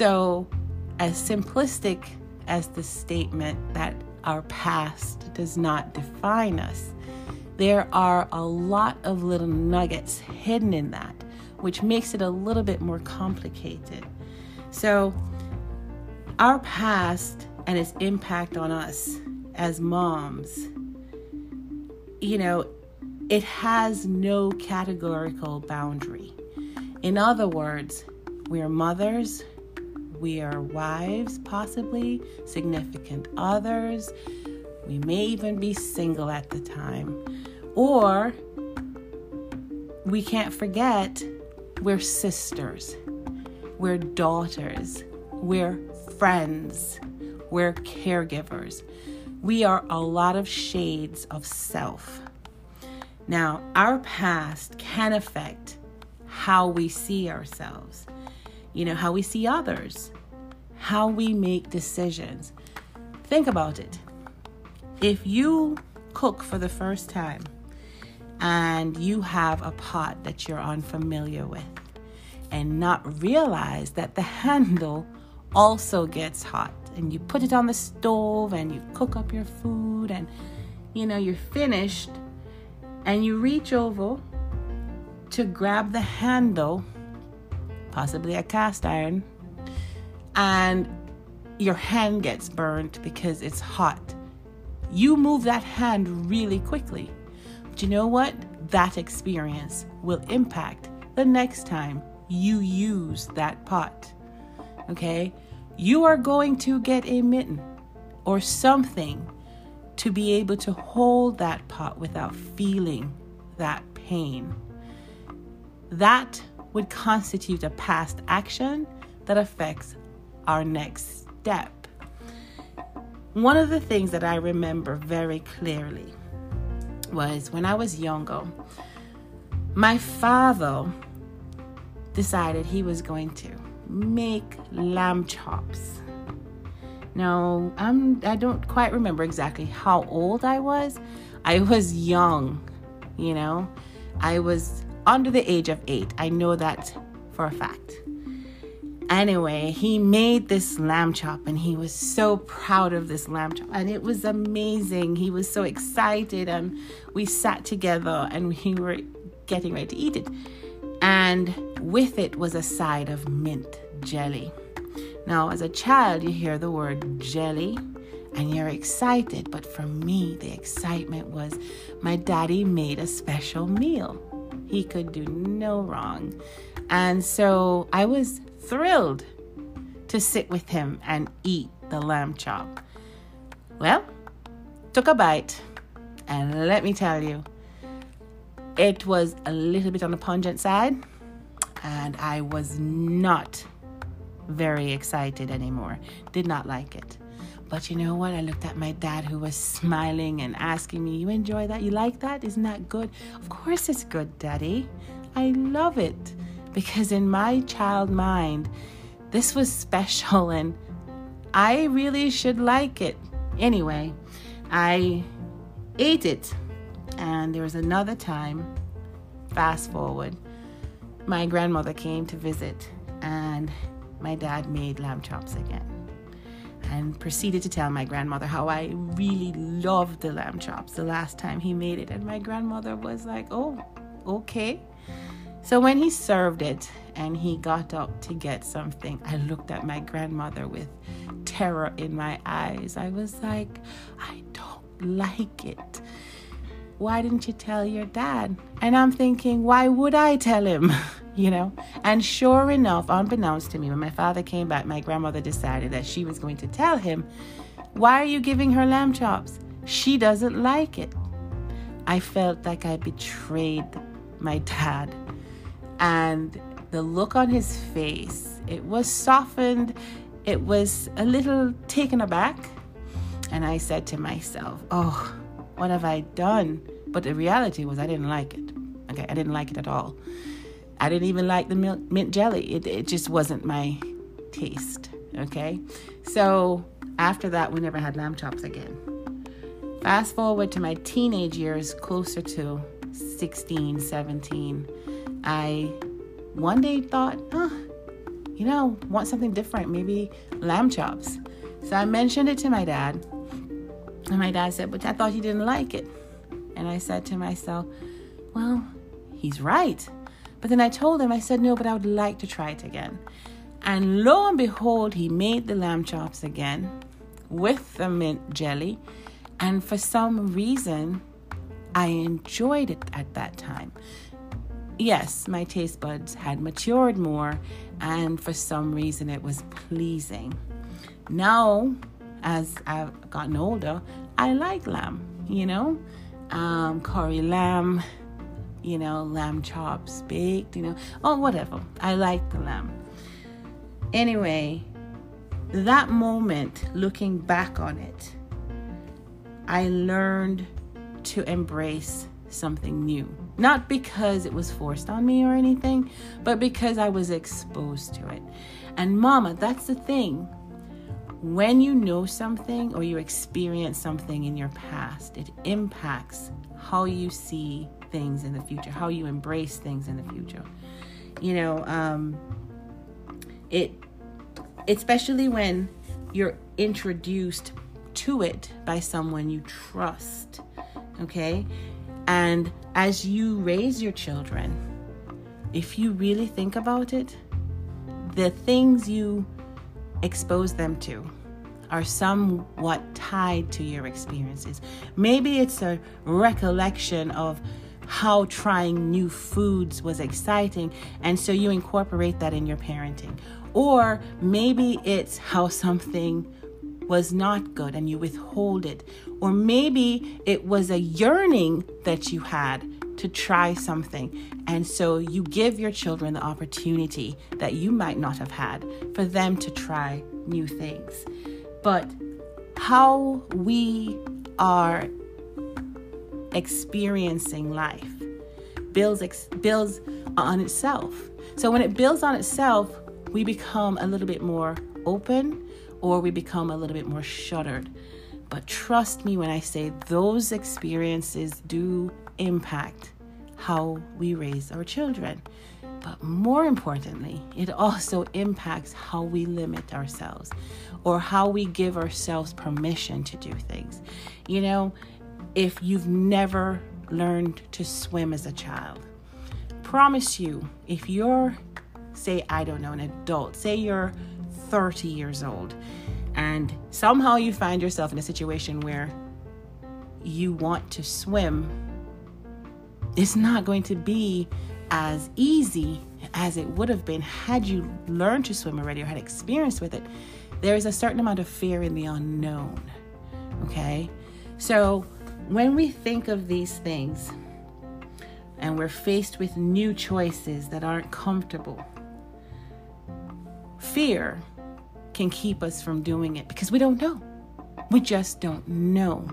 So, as simplistic as the statement that our past does not define us, there are a lot of little nuggets hidden in that, which makes it a little bit more complicated. So, our past and its impact on us as moms, you know, it has no categorical boundary. In other words, we are mothers, we are wives, possibly, significant others, we may even be single at the time. Or we can't forget we're sisters, we're daughters, we're friends, we're caregivers. We are a lot of shades of self. Now, our past can affect how we see ourselves, you know, how we see others, how we make decisions. Think about it. If you cook for the first time and you have a pot that you're unfamiliar with and not realize that the handle also gets hot and you put it on the stove and you cook up your food and you know you're finished and you reach over to grab the handle possibly a cast iron. And your hand gets burnt because it's hot. You move that hand really quickly. But you know what? That experience will impact the next time you use that pot. Okay? You are going to get a mitten or something to be able to hold that pot without feeling that pain. That would constitute a past action that affects our next step. One of the things that I remember very clearly was when I was younger, my father decided he was going to make lamb chops. Now, I'm I don't quite remember exactly how old I was. I was young, you know. I was under the age of 8. I know that for a fact. Anyway, he made this lamb chop and he was so proud of this lamb chop and it was amazing. He was so excited and we sat together and we were getting ready to eat it. And with it was a side of mint jelly. Now, as a child, you hear the word jelly and you're excited, but for me, the excitement was my daddy made a special meal. He could do no wrong. And so I was thrilled to sit with him and eat the lamb chop. Well, took a bite, and let me tell you, it was a little bit on the pungent side, and I was not very excited anymore. Did not like it. But you know what? I looked at my dad who was smiling and asking me, You enjoy that? You like that? Isn't that good? Of course it's good, Daddy. I love it. Because in my child mind, this was special and I really should like it. Anyway, I ate it. And there was another time, fast forward, my grandmother came to visit and my dad made lamb chops again and proceeded to tell my grandmother how I really loved the lamb chops the last time he made it. And my grandmother was like, oh, okay. So when he served it and he got up to get something, I looked at my grandmother with terror in my eyes. I was like, I don't like it. Why didn't you tell your dad? And I'm thinking, why would I tell him? you know? And sure enough, unbeknownst to me, when my father came back, my grandmother decided that she was going to tell him, Why are you giving her lamb chops? She doesn't like it. I felt like I betrayed my dad. And the look on his face, it was softened, it was a little taken aback. And I said to myself, Oh, what have I done? But the reality was, I didn't like it. Okay, I didn't like it at all. I didn't even like the milk, mint jelly. It, it just wasn't my taste. Okay. So after that, we never had lamb chops again. Fast forward to my teenage years, closer to 16, 17, I one day thought, oh, you know, want something different, maybe lamb chops. So I mentioned it to my dad. And my dad said, But I thought you didn't like it. And I said to myself, Well, he's right. But then I told him, I said, No, but I would like to try it again. And lo and behold, he made the lamb chops again with the mint jelly. And for some reason, I enjoyed it at that time. Yes, my taste buds had matured more, and for some reason, it was pleasing. Now, as I've gotten older, I like lamb, you know, um, curry lamb, you know, lamb chops baked, you know, or whatever. I like the lamb. Anyway, that moment, looking back on it, I learned to embrace something new. Not because it was forced on me or anything, but because I was exposed to it. And, mama, that's the thing. When you know something or you experience something in your past, it impacts how you see things in the future, how you embrace things in the future. You know, um, it especially when you're introduced to it by someone you trust. Okay? And as you raise your children, if you really think about it, the things you expose them to are somewhat tied to your experiences. Maybe it's a recollection of how trying new foods was exciting, and so you incorporate that in your parenting. Or maybe it's how something was not good and you withhold it. Or maybe it was a yearning that you had to try something. And so you give your children the opportunity that you might not have had for them to try new things. But how we are experiencing life builds ex- builds on itself. So when it builds on itself, we become a little bit more open or we become a little bit more shuttered. But trust me when I say those experiences do impact how we raise our children. But more importantly, it also impacts how we limit ourselves or how we give ourselves permission to do things. You know, if you've never learned to swim as a child, promise you, if you're, say, I don't know, an adult, say you're 30 years old, and somehow you find yourself in a situation where you want to swim, it's not going to be as easy as it would have been had you learned to swim already or had experience with it. There is a certain amount of fear in the unknown. Okay? So when we think of these things and we're faced with new choices that aren't comfortable, fear can keep us from doing it because we don't know. We just don't know.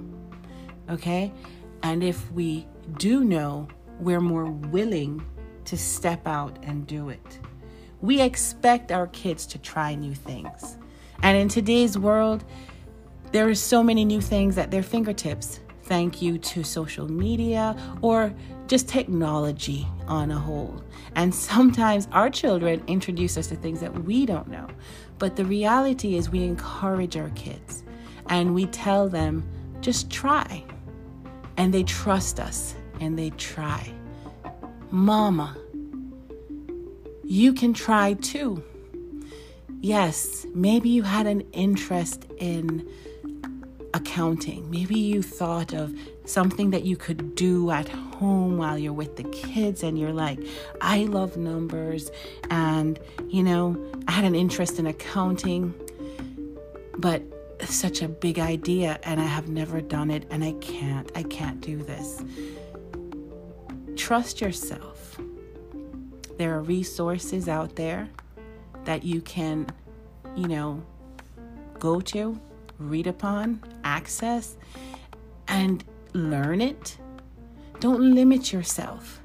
Okay? And if we do know, we're more willing to step out and do it. We expect our kids to try new things. And in today's world, there are so many new things at their fingertips. Thank you to social media or just technology on a whole. And sometimes our children introduce us to things that we don't know. But the reality is, we encourage our kids and we tell them, just try. And they trust us and they try. Mama, you can try too. Yes, maybe you had an interest in accounting. Maybe you thought of something that you could do at home while you're with the kids and you're like, I love numbers and, you know, I had an interest in accounting, but such a big idea and I have never done it and I can't. I can't do this. Trust yourself. There are resources out there that you can, you know, go to, read upon, access, and learn it. Don't limit yourself.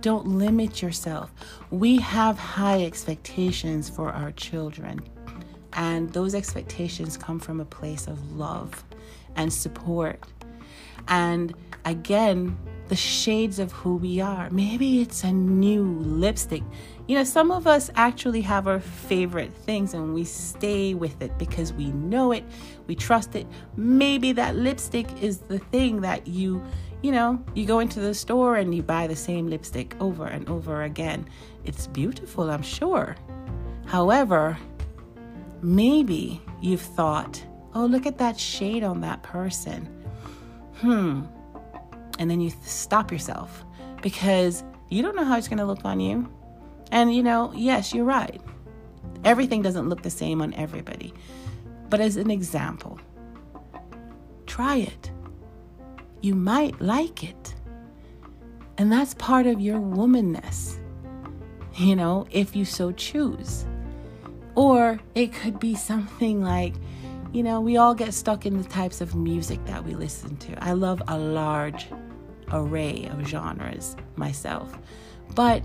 Don't limit yourself. We have high expectations for our children, and those expectations come from a place of love and support. And again, the shades of who we are. Maybe it's a new lipstick. You know, some of us actually have our favorite things and we stay with it because we know it, we trust it. Maybe that lipstick is the thing that you, you know, you go into the store and you buy the same lipstick over and over again. It's beautiful, I'm sure. However, maybe you've thought, oh, look at that shade on that person. Hmm, and then you stop yourself because you don't know how it's going to look on you. And you know, yes, you're right. Everything doesn't look the same on everybody. But as an example, try it. You might like it. And that's part of your womanness, you know, if you so choose. Or it could be something like, you know, we all get stuck in the types of music that we listen to. I love a large array of genres myself. But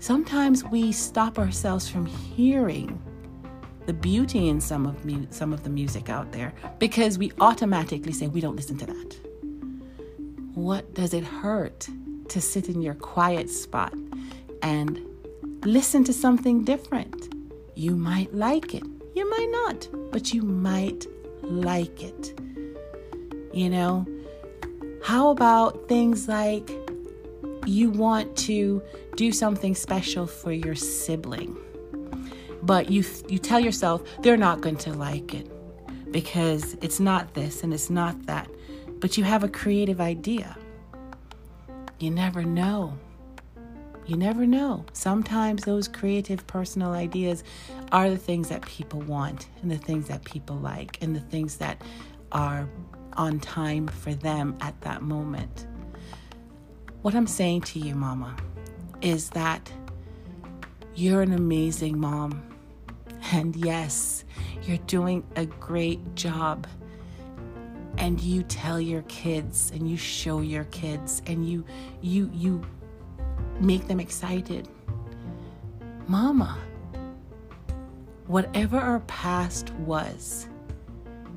sometimes we stop ourselves from hearing the beauty in some of mu- some of the music out there because we automatically say we don't listen to that. What does it hurt to sit in your quiet spot and listen to something different? You might like it. You might not, but you might like it. You know, how about things like you want to do something special for your sibling, but you you tell yourself they're not going to like it because it's not this and it's not that, but you have a creative idea. You never know. You never know. Sometimes those creative personal ideas are the things that people want and the things that people like and the things that are on time for them at that moment. What I'm saying to you, Mama, is that you're an amazing mom. And yes, you're doing a great job. And you tell your kids and you show your kids and you you you make them excited. Mama, whatever our past was,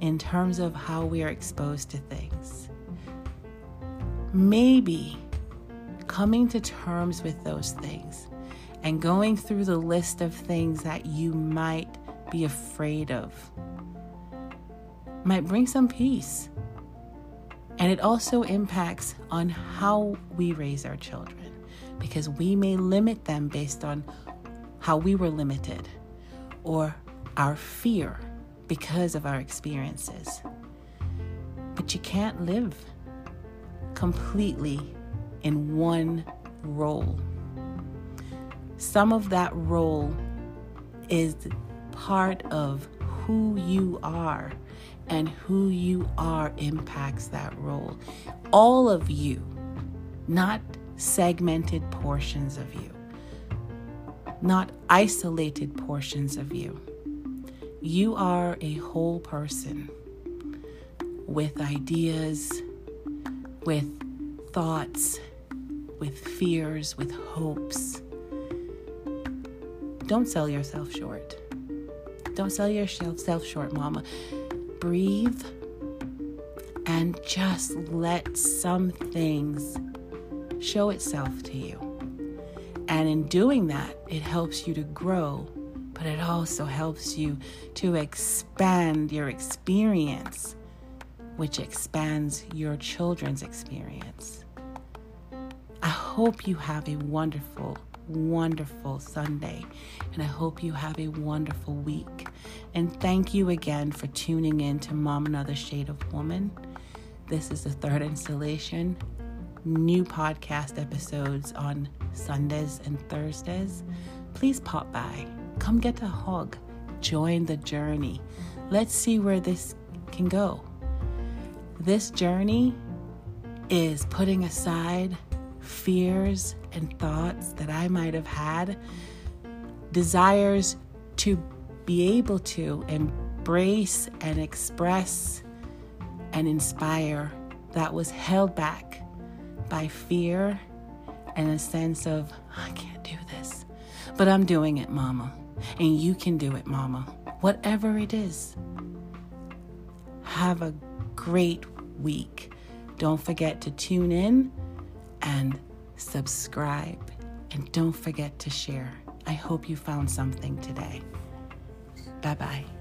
in terms of how we are exposed to things. Maybe coming to terms with those things and going through the list of things that you might be afraid of might bring some peace. And it also impacts on how we raise our children because we may limit them based on how we were limited or our fear because of our experiences. But you can't live completely in one role. Some of that role is part of who you are, and who you are impacts that role. All of you, not segmented portions of you, not isolated portions of you. You are a whole person with ideas, with thoughts, with fears, with hopes. Don't sell yourself short. Don't sell yourself short, mama. Breathe and just let some things show itself to you. And in doing that, it helps you to grow but it also helps you to expand your experience, which expands your children's experience. I hope you have a wonderful, wonderful Sunday, and I hope you have a wonderful week. And thank you again for tuning in to Mom Another Shade of Woman. This is the third installation. New podcast episodes on Sundays and Thursdays. Please pop by. Come get a hug. Join the journey. Let's see where this can go. This journey is putting aside fears and thoughts that I might have had, desires to be able to embrace and express and inspire that was held back by fear and a sense of, I can't do this. But I'm doing it, Mama. And you can do it, Mama. Whatever it is. Have a great week. Don't forget to tune in and subscribe. And don't forget to share. I hope you found something today. Bye bye.